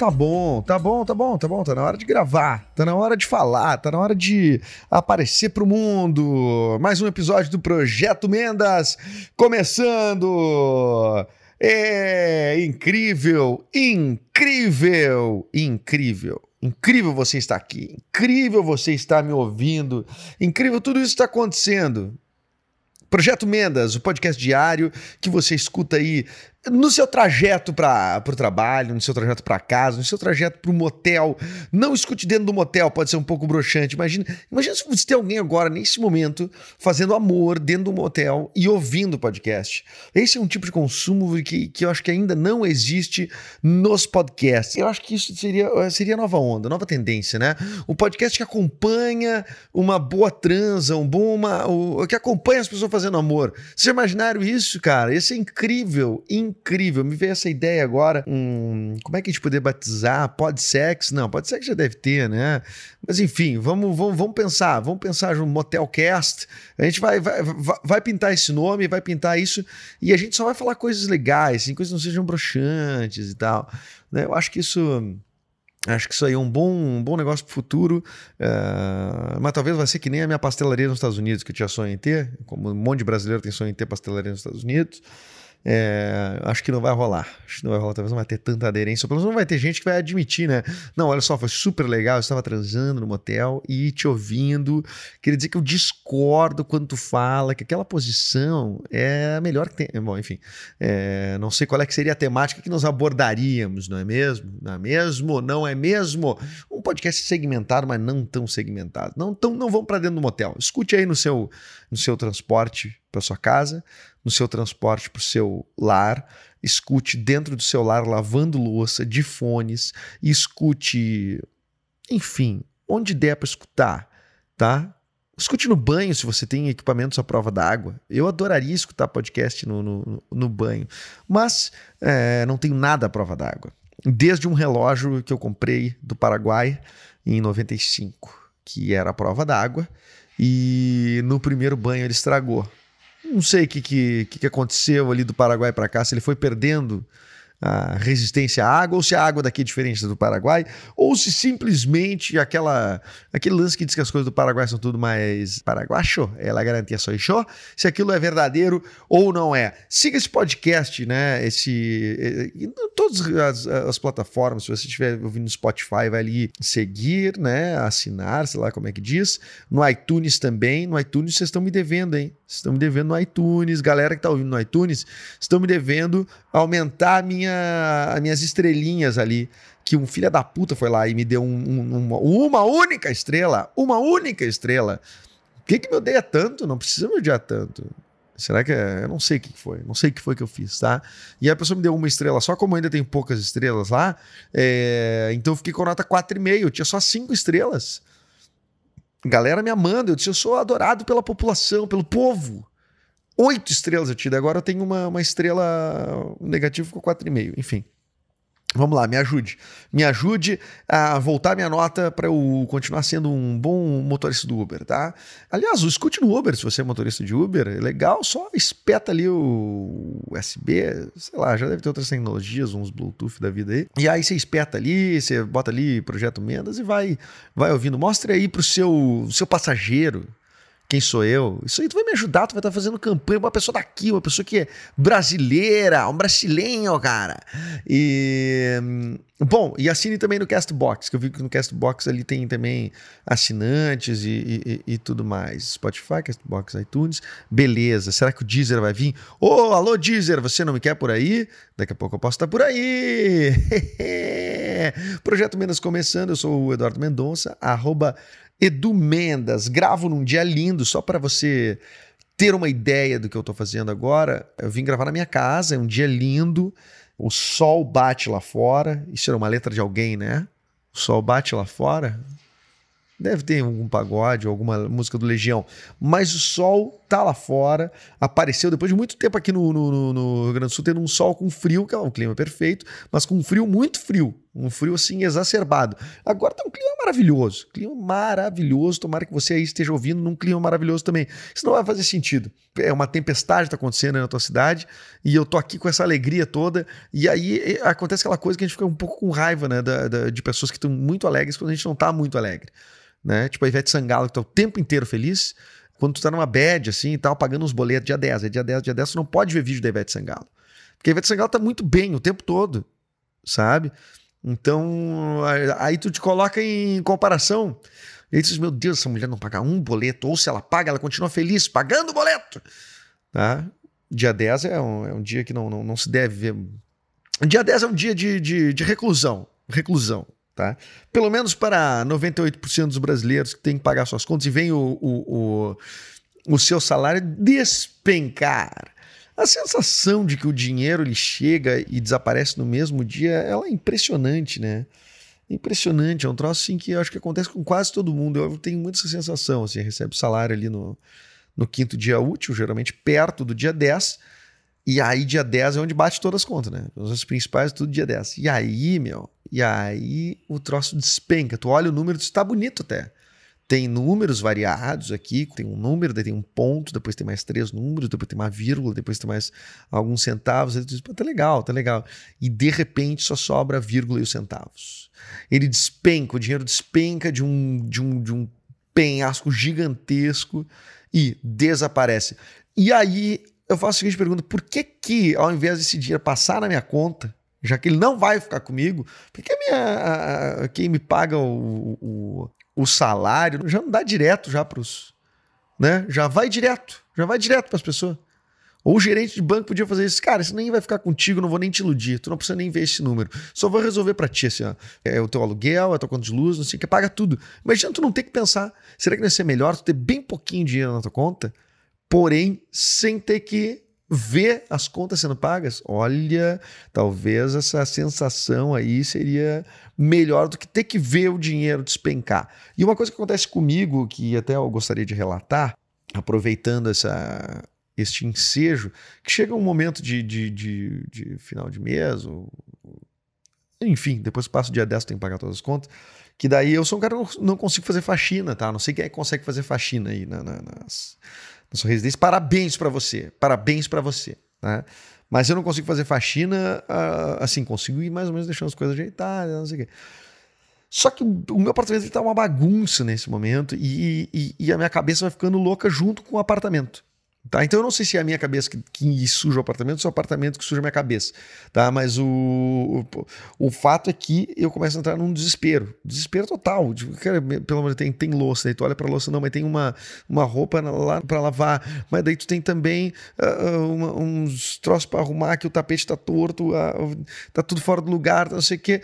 Tá bom, tá bom, tá bom, tá bom. Tá na hora de gravar, tá na hora de falar, tá na hora de aparecer pro mundo. Mais um episódio do Projeto Mendas começando. É incrível, incrível, incrível. Incrível você estar aqui, incrível você estar me ouvindo, incrível tudo isso está acontecendo. Projeto Mendas, o podcast diário que você escuta aí no seu trajeto para o trabalho, no seu trajeto para casa, no seu trajeto para o motel. Não escute dentro do motel, pode ser um pouco broxante. Imagina, imagina se você tem alguém agora, nesse momento, fazendo amor dentro do motel e ouvindo o podcast. Esse é um tipo de consumo que, que eu acho que ainda não existe nos podcasts. Eu acho que isso seria, seria nova onda, nova tendência, né? Um podcast que acompanha uma boa transa, um bom, uma, o, que acompanha as pessoas fazendo amor. Vocês imaginaram isso, cara? Isso é incrível, incrível. Me veio essa ideia agora. Como é que a gente poderia batizar? Podsex? Não, Podsex já deve ter, né? Mas enfim, vamos, vamos, vamos pensar. Vamos pensar no Motelcast. A gente vai, vai, vai, pintar esse nome, vai pintar isso e a gente só vai falar coisas legais, assim, coisas que não sejam broxantes e tal. Né? Eu acho que isso. Acho que isso aí é um bom, um bom negócio pro futuro, uh, mas talvez vai ser que nem a minha pastelaria nos Estados Unidos, que eu tinha sonho em ter, como um monte de brasileiro tem sonho em ter pastelaria nos Estados Unidos. É, acho que não vai rolar. Acho que não vai rolar. Talvez não vai ter tanta aderência. Pelo menos não vai ter gente que vai admitir, né? Não, olha só, foi super legal. Eu estava transando no motel e te ouvindo. Queria dizer que eu discordo quando tu fala que aquela posição é a melhor que tem. Bom, enfim. É, não sei qual é que seria a temática que nós abordaríamos, não é mesmo? Não é mesmo? Não é mesmo? Um podcast segmentado, mas não tão segmentado. Não, tão, não vão para dentro do motel. Escute aí no seu, no seu transporte para sua casa no seu transporte para o seu lar, escute dentro do seu lar lavando louça, de fones, escute, enfim, onde der para escutar, tá? Escute no banho se você tem equipamentos à prova d'água. Eu adoraria escutar podcast no, no, no banho, mas é, não tenho nada à prova d'água. Desde um relógio que eu comprei do Paraguai em 95, que era a prova d'água, e no primeiro banho ele estragou. Não sei o que, que, que aconteceu ali do Paraguai para cá, se ele foi perdendo a resistência à água, ou se a água daqui é diferente do Paraguai, ou se simplesmente aquela aquele lance que diz que as coisas do Paraguai são tudo mais paraguacho, ela garantia só show, se aquilo é verdadeiro ou não é. Siga esse podcast, né? Esse todas as, as plataformas, se você estiver ouvindo no Spotify, vai ali seguir, né? Assinar, sei lá como é que diz. No iTunes também, no iTunes vocês estão me devendo, hein? Vocês estão me devendo no iTunes, galera que tá ouvindo no iTunes, estão me devendo aumentar minha, as minhas estrelinhas ali. Que um filho da puta foi lá e me deu um, um, uma, uma, única estrela. Uma única estrela. Por que, que me odeia tanto? Não precisa me odiar tanto. Será que é? Eu não sei o que foi. Não sei o que foi que eu fiz, tá? E a pessoa me deu uma estrela só, como ainda tem poucas estrelas lá. É... Então eu fiquei com nota 4,5. Eu tinha só 5 estrelas. Galera me amando. Eu disse, eu sou adorado pela população, pelo povo oito estrelas eu tive. Agora eu tenho uma, uma estrela negativa, ficou 4,5. Enfim. Vamos lá, me ajude. Me ajude a voltar minha nota para eu continuar sendo um bom motorista do Uber, tá? Aliás, escute no Uber se você é motorista de Uber. É legal, só espeta ali o USB, sei lá, já deve ter outras tecnologias, uns Bluetooth da vida aí. E aí você espeta ali, você bota ali Projeto Mendas e vai, vai ouvindo. Mostre aí pro seu, seu passageiro, quem sou eu? Isso aí tu vai me ajudar, tu vai estar fazendo campanha uma pessoa daqui, uma pessoa que é brasileira, um brasileiro, cara. E bom, e assine também no Castbox, que eu vi que no Castbox ali tem também assinantes e, e, e tudo mais. Spotify, Castbox, iTunes. Beleza. Será que o Deezer vai vir? Ô, oh, alô Deezer, você não me quer por aí? Daqui a pouco eu posso estar por aí. Projeto Menos começando, eu sou o Eduardo Mendonça, arroba Edu Mendas, gravo num dia lindo, só para você ter uma ideia do que eu tô fazendo agora. Eu vim gravar na minha casa, é um dia lindo, o sol bate lá fora. Isso era uma letra de alguém, né? O sol bate lá fora. Deve ter algum pagode alguma música do Legião. Mas o sol tá lá fora. Apareceu depois de muito tempo aqui no, no, no Rio Grande do Sul, tendo um sol com frio, que é um clima perfeito, mas com frio muito frio. Um frio assim exacerbado. Agora tá um clima maravilhoso. Clima maravilhoso. Tomara que você aí esteja ouvindo num clima maravilhoso também. Isso não vai fazer sentido. É uma tempestade que tá acontecendo na tua cidade e eu tô aqui com essa alegria toda. E aí acontece aquela coisa que a gente fica um pouco com raiva, né? Da, da, de pessoas que estão muito alegres quando a gente não tá muito alegre né? Tipo a Ivete Sangalo, que tá o tempo inteiro feliz. Quando tu tá numa bad, assim, e tal, pagando uns boletos dia 10, é dia 10, dia 10, tu não pode ver vídeo da Ivete Sangalo. Porque a Ivete Sangalo tá muito bem o tempo todo, sabe? Então, aí tu te coloca em comparação. E aí tu diz, meu Deus, essa mulher não paga um boleto, ou se ela paga, ela continua feliz pagando o boleto. Tá? Dia 10 é um, é um dia que não, não, não se deve ver. Dia 10 é um dia de, de, de reclusão. Reclusão. Tá? Pelo menos para 98% dos brasileiros que têm que pagar suas contas e vem o, o, o, o seu salário despencar. A sensação de que o dinheiro ele chega e desaparece no mesmo dia, ela é impressionante, né? Impressionante, é um troço assim que eu acho que acontece com quase todo mundo. Eu tenho muito essa sensação, assim, recebe o salário ali no, no quinto dia útil, geralmente perto do dia 10, e aí dia 10 é onde bate todas as contas, né? Os principais tudo dia 10. E aí, meu, e aí o troço despenca. Tu olha o número, está bonito até. Tem números variados aqui, tem um número, daí tem um ponto, depois tem mais três números, depois tem uma vírgula, depois tem mais alguns centavos. Tu diz, tá legal, tá legal. E de repente só sobra a vírgula e os centavos. Ele despenca, o dinheiro despenca de um, de um, de um penhasco gigantesco e desaparece. E aí eu faço a seguinte pergunta: por que que ao invés desse dinheiro passar na minha conta, já que ele não vai ficar comigo, porque minha, quem me paga o, o, o salário já não dá direto já para os. Né? Já vai direto, já vai direto para as pessoas. Ou o gerente de banco podia fazer isso, cara, isso nem vai ficar contigo, não vou nem te iludir, tu não precisa nem ver esse número. Só vou resolver para ti, assim, ó. É o teu aluguel, é a tua conta de luz, não sei o que, paga tudo. Imagina tu não ter que pensar, será que não ia ser melhor tu ter bem pouquinho dinheiro na tua conta, porém sem ter que ver as contas sendo pagas, olha, talvez essa sensação aí seria melhor do que ter que ver o dinheiro despencar. E uma coisa que acontece comigo, que até eu gostaria de relatar, aproveitando essa, este ensejo, que chega um momento de, de, de, de final de mês, ou, enfim, depois passa o dia 10, tem que pagar todas as contas, que daí eu sou um cara que não, não consigo fazer faxina, tá? Não sei quem é que consegue fazer faxina aí na, na, nas na sua residência. Parabéns para você, parabéns para você. Né? Mas eu não consigo fazer faxina, uh, assim, consigo ir mais ou menos deixando as coisas ajeitadas, não sei o quê. Só que o meu apartamento está uma bagunça nesse momento e, e, e, a minha cabeça vai ficando louca junto com o apartamento. Tá? Então eu não sei se é a minha cabeça que, que suja o apartamento ou se é o apartamento que suja a minha cabeça. Tá? Mas o, o, o fato é que eu começo a entrar num desespero. Desespero total. Tipo, cara, pelo menos tem, tem louça, aí tu olha pra louça, não, mas tem uma, uma roupa lá para lavar. Mas daí tu tem também uh, uma, uns troços para arrumar que o tapete tá torto, uh, tá tudo fora do lugar, não sei o quê.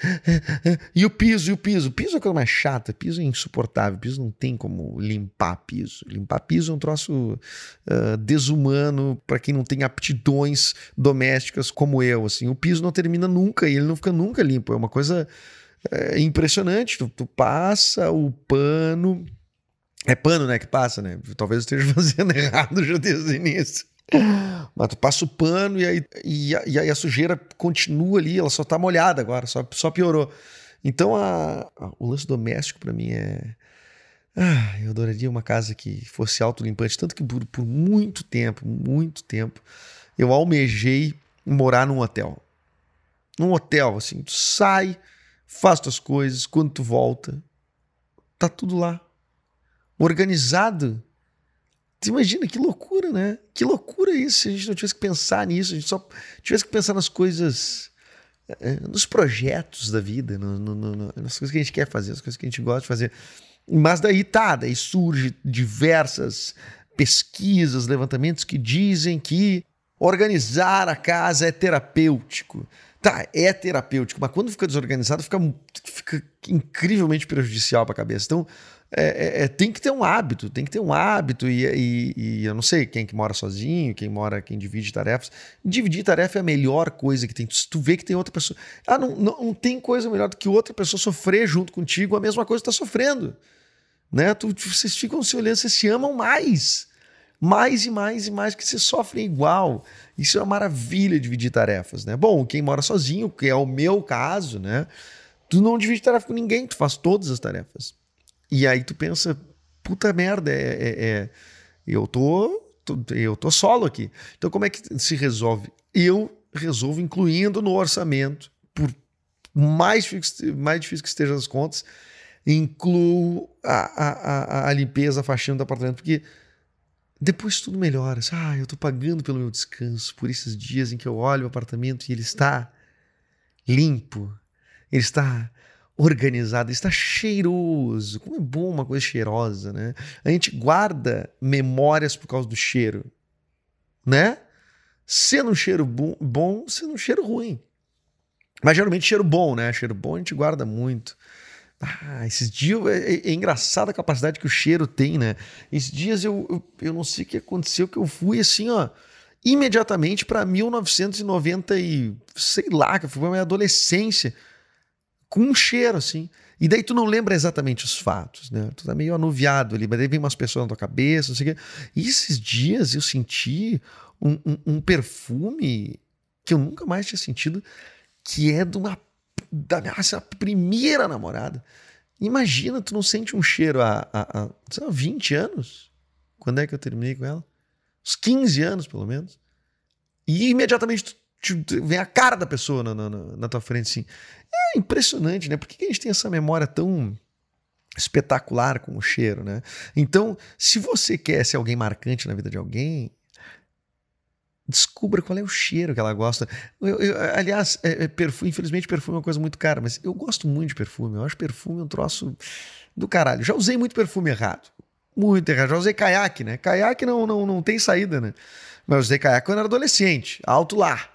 E o piso, e o piso. Piso é a coisa mais chata, piso é insuportável. Piso não tem como limpar piso. Limpar piso é um troço. Uh, desumano para quem não tem aptidões domésticas como eu. Assim, o piso não termina nunca e ele não fica nunca limpo. É uma coisa é, impressionante. Tu, tu passa o pano. É pano, né? Que passa, né? Talvez eu esteja fazendo errado já desde o início. Mas tu passa o pano e aí, e, e aí a sujeira continua ali, ela só tá molhada agora, só, só piorou. Então a, a, o lance doméstico para mim é, ah, eu adoraria uma casa que fosse autolimpante, tanto que por, por muito tempo, muito tempo, eu almejei morar num hotel. Num hotel, assim, tu sai, faz tuas coisas, quando tu volta, tá tudo lá. Organizado. Tu imagina que loucura, né? Que loucura isso, se a gente não tivesse que pensar nisso, a gente só tivesse que pensar nas coisas, eh, nos projetos da vida, no, no, no, nas coisas que a gente quer fazer, as coisas que a gente gosta de fazer. Mas daí tá, daí surge diversas pesquisas, levantamentos que dizem que organizar a casa é terapêutico. Tá, é terapêutico, mas quando fica desorganizado fica, fica incrivelmente prejudicial para a cabeça. Então, é, é, é, tem que ter um hábito, tem que ter um hábito. E, e, e, eu não sei quem que mora sozinho, quem mora, quem divide tarefas. Dividir tarefa é a melhor coisa que tem. Se tu vê que tem outra pessoa. Ah, não, não, não tem coisa melhor do que outra pessoa sofrer junto contigo a mesma coisa que tá sofrendo. Né? Tu, vocês ficam se olhando, vocês se amam mais. Mais e mais e mais, que vocês sofrem igual. Isso é uma maravilha dividir tarefas, né? Bom, quem mora sozinho, que é o meu caso, né? Tu não divide tarefa com ninguém, tu faz todas as tarefas. E aí tu pensa, puta merda, é, é, é eu tô, tô, eu tô solo aqui. Então como é que se resolve? Eu resolvo incluindo no orçamento, por mais mais difícil que estejam as contas, incluo a, a, a, limpeza, a faxina do apartamento, porque depois tudo melhora. Ah, eu estou pagando pelo meu descanso, por esses dias em que eu olho o apartamento e ele está limpo, ele está organizado, está cheiroso. Como é bom uma coisa cheirosa, né? A gente guarda memórias por causa do cheiro, né? Sendo um cheiro bom sendo um cheiro ruim. Mas geralmente cheiro bom, né? Cheiro bom a gente guarda muito. Ah, esses dias é, é, é engraçada a capacidade que o cheiro tem, né? Esses dias eu, eu, eu não sei o que aconteceu, que eu fui assim, ó, imediatamente para 1990 e sei lá, que foi a minha adolescência com um cheiro, assim. E daí tu não lembra exatamente os fatos, né? Tu tá meio anuviado ali, mas daí vem umas pessoas na tua cabeça, não sei o quê. E esses dias eu senti um, um, um, perfume que eu nunca mais tinha sentido, que é de uma da minha primeira namorada. Imagina, tu não sente um cheiro há, há, há lá, 20 anos? Quando é que eu terminei com ela? Uns 15 anos, pelo menos. E imediatamente tu vem a cara da pessoa na, na, na tua frente, assim. É impressionante, né? Por que a gente tem essa memória tão espetacular com o cheiro, né? Então, se você quer ser alguém marcante na vida de alguém, descubra qual é o cheiro que ela gosta. Eu, eu, aliás, é, é, perfume, infelizmente, perfume é uma coisa muito cara, mas eu gosto muito de perfume. Eu acho perfume um troço do caralho. Já usei muito perfume errado. Muito errado. Já usei caiaque, né? Caiaque não, não, não tem saída, né? Mas eu usei caiaque quando era adolescente, alto lá.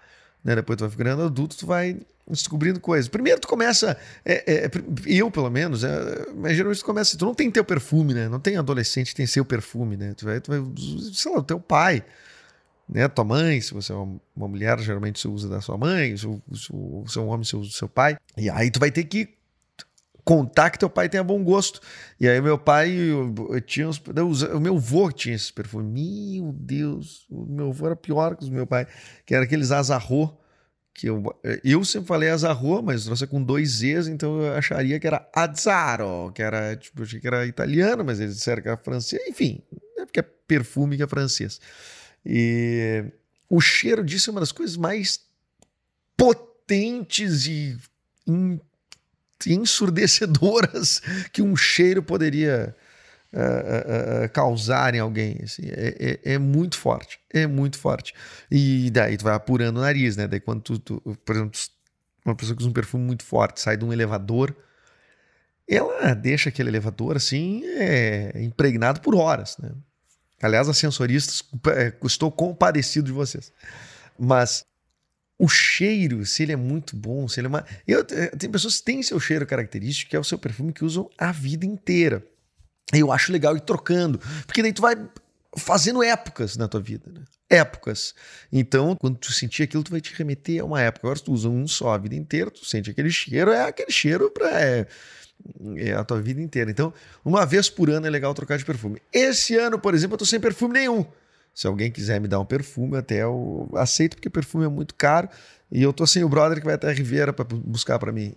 Né? Depois tu vai ficando adulto, tu vai descobrindo coisas. Primeiro tu começa, é, é, eu pelo menos, é, mas geralmente tu começa, tu não tem teu perfume, né? Não tem adolescente tem seu perfume, né? Tu vai, tu vai sei lá, o teu pai, né? Tua mãe, se você é uma, mulher, geralmente você usa da sua mãe, se você é um homem, você usa do seu pai. E aí tu vai ter que contar que teu pai tenha bom gosto. E aí meu pai eu, eu tinha uns, o meu avô tinha esse perfume. Meu Deus, o meu avô era pior que o meu pai, que era aqueles azarro que eu, eu sempre falei azarro, mas trouxe com dois Z's, então eu acharia que era Azzaro, que era, tipo, eu achei que era italiano, mas eles disseram que era francês, enfim, é porque é perfume que é francês. E o cheiro disso é uma das coisas mais potentes e ensurdecedoras que um cheiro poderia uh, uh, causar em alguém. Assim, é, é, é, muito forte, é muito forte. E daí tu vai apurando o nariz, né? Daí quando tu, tu por exemplo, uma pessoa que usa um perfume muito forte sai de um elevador, ela deixa aquele elevador assim é, impregnado por horas, né? Aliás, as sensoristas, é, estou comparecido de vocês. Mas o cheiro, se ele é muito bom, se ele é uma. Eu, tem pessoas que têm seu cheiro característico, que é o seu perfume que usam a vida inteira. Eu acho legal ir trocando, porque daí tu vai fazendo épocas na tua vida, né? Épocas. Então, quando tu sentir aquilo, tu vai te remeter a uma época. Agora, se tu usa um só a vida inteira, tu sente aquele cheiro, é aquele cheiro para é, é a tua vida inteira. Então, uma vez por ano é legal trocar de perfume. Esse ano, por exemplo, eu tô sem perfume nenhum. Se alguém quiser me dar um perfume, até eu aceito, porque perfume é muito caro. E eu tô sem o brother que vai até a Riviera para buscar para mim.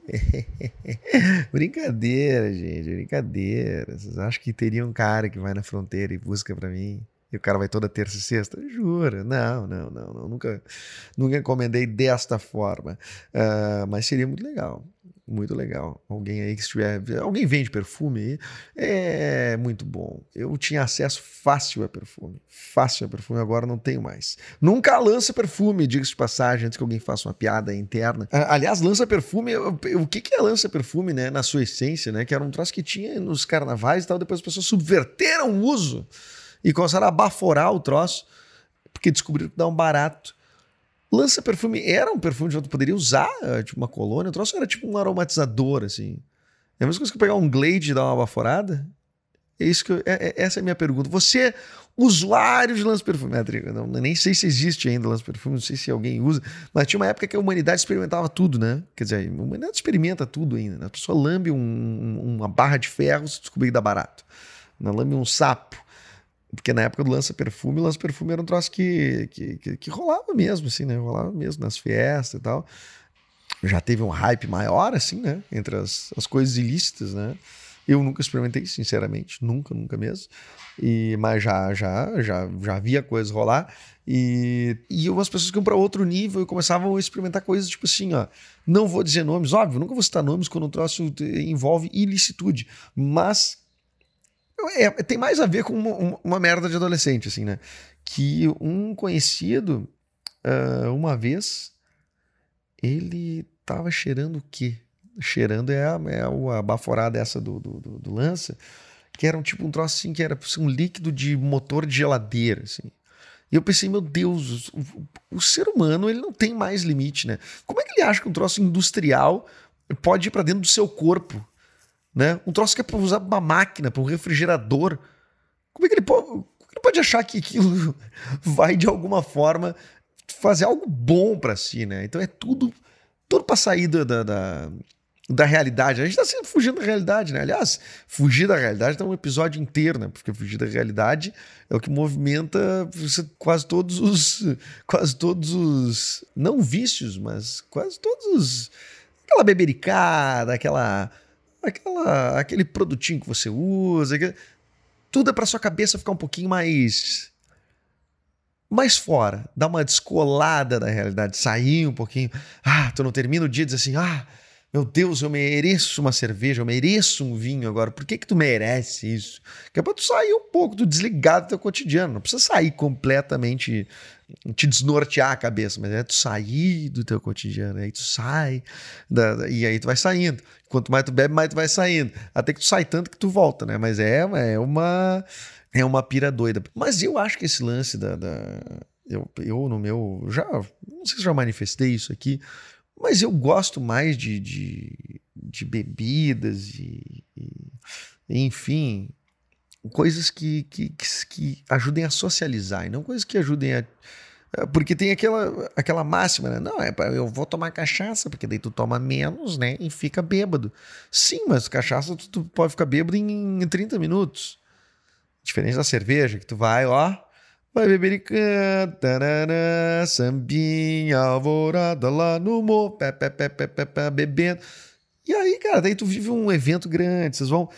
brincadeira, gente, brincadeira. Vocês acham que teria um cara que vai na fronteira e busca para mim? E o cara vai toda terça e sexta? Jura? Não, não, não, não. Nunca, nunca encomendei desta forma. Uh, mas seria muito legal. Muito legal. Alguém aí que estiver. Alguém vende perfume aí? É muito bom. Eu tinha acesso fácil a perfume. Fácil a perfume, agora não tenho mais. Nunca lança perfume, diga-se de passagem, antes que alguém faça uma piada interna. Aliás, lança perfume. O que é lança perfume, né? Na sua essência, né? Que era um troço que tinha nos carnavais e tal. Depois as pessoas subverteram o uso e começaram a baforar o troço, porque descobriram que dá um barato lança perfume. Era um perfume que tu poderia usar, eh, tipo uma colônia. O troço era tipo um aromatizador, assim. É a mesma coisa que pegar um Glade e dar uma baforada. É isso que eu- é- é- essa é a minha pergunta. Você, usuário de lança-perfume, né? Não, nem sei se existe ainda lança-perfume, não sei se alguém usa, mas tinha uma época que a humanidade experimentava tudo, né? Quer dizer, a humanidade experimenta tudo ainda. Né? A pessoa lambe um- um- uma barra de ferro se descobrir que dá barato. Né? Lambe um sapo. Porque na época do lança-perfume, o lança-perfume era um troço que, que, que, que rolava mesmo, assim, né? Rolava mesmo nas festas e tal. Já teve um hype maior, assim, né? Entre as, as coisas ilícitas, né? Eu nunca experimentei, sinceramente, nunca, nunca mesmo. E, mas já, já, já, já via coisas rolar. E, e umas pessoas que iam para outro nível e começavam a experimentar coisas tipo assim, ó. Não vou dizer nomes, óbvio, nunca vou citar nomes quando o troço envolve ilicitude. Mas é, tem mais a ver com uma, uma- merda de adolescente, assim, né? Que um conhecido, ah, uma vez, ele tava cheirando o quê? Cheirando é a, é a baforada essa do, do, do, do lança, que era um tipo um troço assim, que era assim, um líquido de motor de geladeira, assim. E eu pensei, meu Deus, o, o- o ser humano ele não tem mais limite, né? Como é que ele acha que um troço industrial pode ir para dentro do seu corpo? Né? Um troço que é para usar uma máquina, para um refrigerador. Como é que ele pode, é ele pode achar que aquilo vai de alguma forma fazer algo bom para si, né? Então é tudo, tudo para sair da, da, da, da realidade. A gente tá sempre fugindo da realidade, né? Aliás, fugir da realidade tem um episódio inteiro, né? Porque fugir da realidade é o que movimenta quase todos os, quase todos os, não vícios, mas quase todos os, aquela bebericada, aquela aquela, aquele produtinho que você usa, aquele- tudo é para sua cabeça ficar um pouquinho mais mais fora, dar uma descolada da realidade, sair um pouquinho. Ah, tu não termina o dia diz assim: "Ah, meu Deus, eu mereço uma cerveja, eu mereço um vinho agora. Por que que tu merece isso?" Que é pra tu sair um pouco do desligado do teu cotidiano. Não precisa sair completamente te desnortear a cabeça, mas é tu sair do teu cotidiano, aí tu sai da- da- e aí tu vai saindo. Quanto mais tu bebe, mais tu vai saindo. Até que tu sai tanto que tu volta, né? Mas é, é uma é uma pira doida. Mas eu acho que esse lance da, da- eu, eu no meu já não sei se já manifestei isso aqui, mas eu gosto mais de, de, de bebidas e, e- enfim coisas que, que, que, que ajudem a socializar e não coisas que ajudem a é, porque tem aquela, aquela máxima, né? Não, é eu vou tomar cachaça, porque daí tu toma menos, né? E fica bêbado. Sim, mas cachaça tu, tu pode ficar bêbado em, em 30 minutos. Diferente da cerveja, que tu vai, ó, vai beber e canta, tarará, sambinha, alvorada lá no morro, pé, pé, pé, pé, pé, pé, bebendo. E aí, cara, daí tu vive um evento grande, vocês vão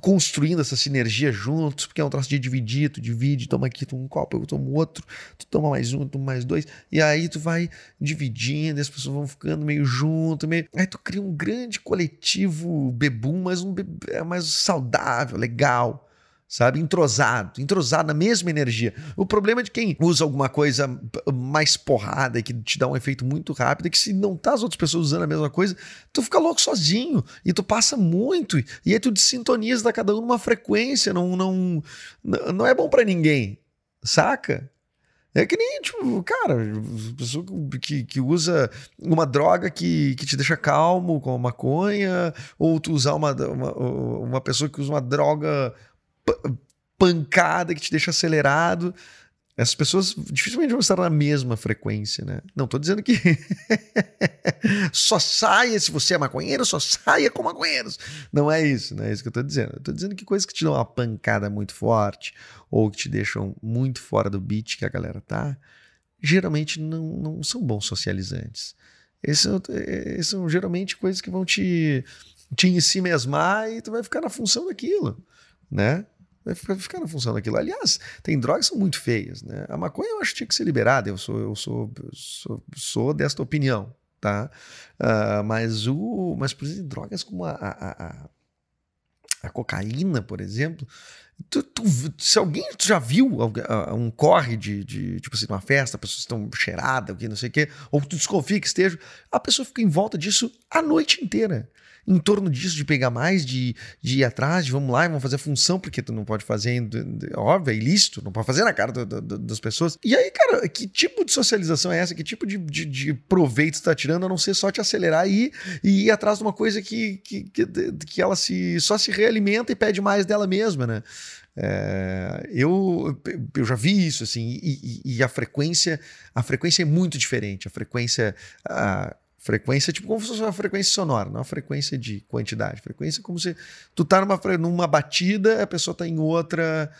construindo essa sinergia juntos, porque é um troço de dividir, tu divide, toma aqui, toma um copo, eu tomo outro, tu toma mais um, eu tomo mais dois, e aí tu vai dividindo, as pessoas vão ficando meio junto, meio... aí tu cria um grande coletivo bebum, mas um be... é mais saudável, legal, sabe? Entrosado, entrosado na mesma energia. O problema é de quem usa alguma coisa mais porrada e que te dá um efeito muito rápido, é que se não tá as outras pessoas usando a mesma coisa, tu fica louco sozinho e tu passa muito e aí tu desintoniza cada um numa frequência, não não não é bom pra ninguém, saca? É que nem, tipo, cara, pessoa que, que usa uma droga que, que te deixa calmo, como a maconha, ou tu usar uma, uma, uma pessoa que usa uma droga pancada que te deixa acelerado. Essas pessoas dificilmente vão estar na mesma frequência, né? Não tô dizendo que só saia se você é maconheiro, só saia com maconheiros. Não é isso, não é isso que eu tô dizendo. Eu tô dizendo que coisas que te dão uma pancada muito forte ou que te deixam muito fora do beat que a galera tá, geralmente não, não são bons socializantes. Esses são, esses são geralmente coisas que vão te, te em si mesmar e tu vai ficar na função daquilo, né? Vai ficar, ficar na função daquilo. Aliás, tem drogas que são muito feias, né? A maconha eu acho que tinha que ser liberada, eu sou, eu sou, sou, sou desta opinião, tá? Ah, mas o. Mas, por exemplo, drogas como a, a, a, a cocaína, por exemplo, Tu, tu- se alguém tu já viu um corre de, de tipo assim, uma festa, pessoas estão cheiradas, que não sei o quê, ou tu desconfia que esteja, a pessoa fica em volta disso a noite inteira. Em torno disso, de pegar mais, de, de ir atrás, de vamos lá, vamos fazer função, porque tu não pode fazer, óbvio, é ilícito, não pode fazer na cara do- do- das pessoas. E aí, cara, que tipo de socialização é essa? Que tipo de, de, de proveito tu tá tirando, a não ser só te acelerar e, e ir atrás de uma coisa que, que, que, que ela se, só se realimenta e pede mais dela mesma, né? É, eu, eu já vi isso assim e, e- a frequência a frequência é muito diferente. A frequência a frequência tipo como se fosse uma frequência sonora não a frequência de quantidade. Frequência é como se tu tá numa, numa batida a pessoa tá em outra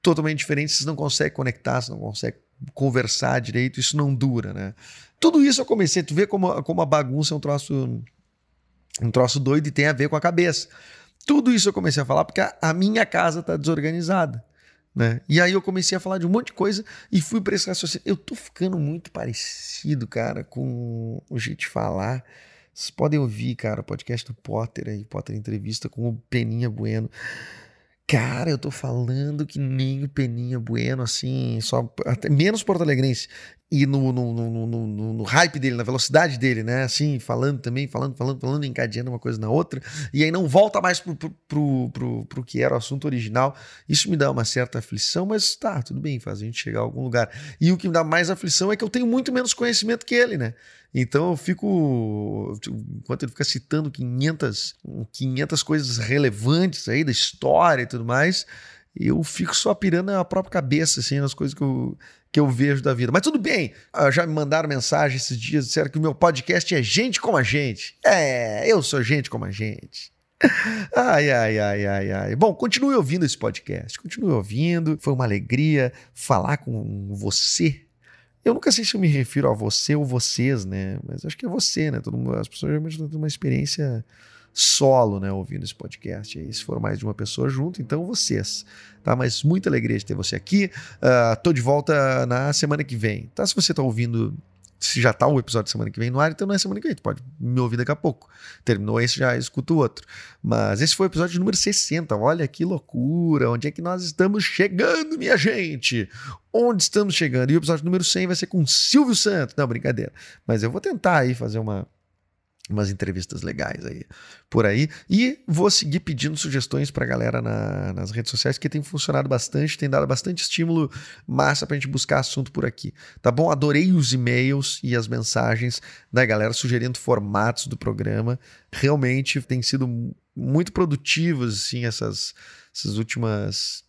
totalmente diferente vocês não conseguem conectar você não consegue conversar direito isso não dura né? Tudo isso eu comecei tu vê como, como a bagunça é um troço um troço doido e tem a ver com a cabeça tudo isso eu comecei a falar porque a, a minha casa tá desorganizada. Né? E aí eu comecei a falar de um monte de coisa e fui para esse raciocínio. Eu tô ficando muito parecido, cara, com o jeito de falar. Vocês podem ouvir, cara, o podcast do Potter aí, Potter Entrevista com o Peninha Bueno. Cara, eu tô falando que nem o Peninha Bueno, assim, só até menos Porto Alegrense. E no, no, no, no, hype dele, na velocidade dele, né? Assim, falando também, falando, falando, falando, encadeando uma coisa na outra. E aí não volta mais pro, pro, pro, pro, que era o assunto original. Isso me dá uma certa aflição, mas tá, tudo bem, faz a gente chegar a algum lugar. E o que me dá mais aflição é que eu tenho muito menos conhecimento que ele, né? Então eu fico. Enquanto ele fica citando 500, 500 coisas relevantes aí da história e tudo mais, eu fico só pirando na própria cabeça, assim, nas coisas que eu, que eu vejo da vida. Mas tudo bem, ah, já me mandaram mensagem esses dias, disseram que o meu podcast é gente como a gente. É, eu sou gente como a gente. Ai, ai, ai, ai, ai. Bom, continue ouvindo esse podcast, continue ouvindo. Foi uma alegria falar com você. Eu nunca sei se eu me refiro a você ou vocês, né? Mas acho que é você, né? Todo mundo, as pessoas geralmente têm uma experiência solo, né? Ouvindo esse podcast. aí. se for mais de uma pessoa junto, então vocês. Tá? Mas muita alegria de ter você aqui. Ah, tô de volta na semana que vem. Tá? Se você tá ouvindo se já tá o episódio de semana que vem no ar, então não é semana que vem, tu pode me ouvir daqui a pouco. Terminou esse, já escuta o outro. Mas esse foi o episódio número 60. Olha que loucura! Onde é que nós estamos chegando, minha gente? Onde estamos chegando? E o episódio número 100 vai ser com Silvio Santos. Não, brincadeira. Mas eu vou tentar aí fazer uma umas entrevistas legais aí por aí e vou seguir pedindo sugestões pra galera na- nas redes sociais que tem funcionado bastante, tem dado bastante estímulo massa pra gente buscar assunto por aqui, tá bom? Adorei os e-mails e as mensagens da galera sugerindo formatos do programa, realmente tem sido mu- muito produtivos assim essas, essas últimas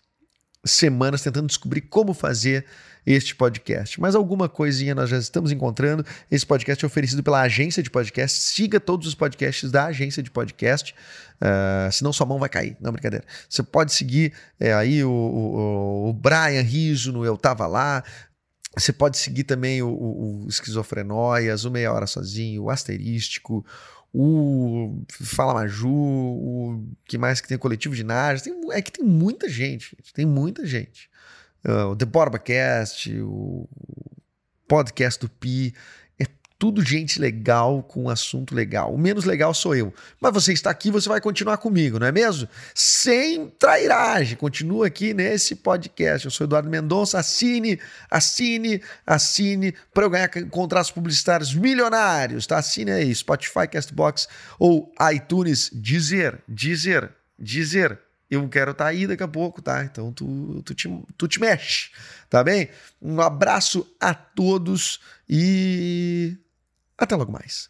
semanas tentando descobrir como fazer este podcast. Mas alguma coisinha nós já estamos encontrando. Esse podcast é oferecido pela agência de podcast. Siga todos os podcasts da agência de podcast, ah, senão sua mão vai cair. Não, brincadeira. Você pode seguir é, aí o, o, o Brian Riso no Eu Tava Lá. Você pode seguir também o, o, o Esquizofrenóias, o Meia Hora Sozinho, o Asterístico, o Fala Maju, o que mais que tem? Coletivo de Najas. Tem, é que tem muita gente, tem muita gente. Ah, o The BorbaCast, o podcast do Pi. Tudo gente legal com assunto legal. O menos legal sou eu. Mas você está aqui, você vai continuar comigo, não é mesmo? Sem trairagem. Continua aqui nesse podcast. Eu sou Eduardo Mendonça. Assine, assine, assine para eu ganhar contratos publicitários milionários, tá? Assine aí, Spotify, Castbox ou iTunes. Dizer, dizer, dizer. Eu quero estar aí daqui a pouco, tá? Então tu, tu, te, tu te mexe, tá bem? Um abraço a todos e até logo mais.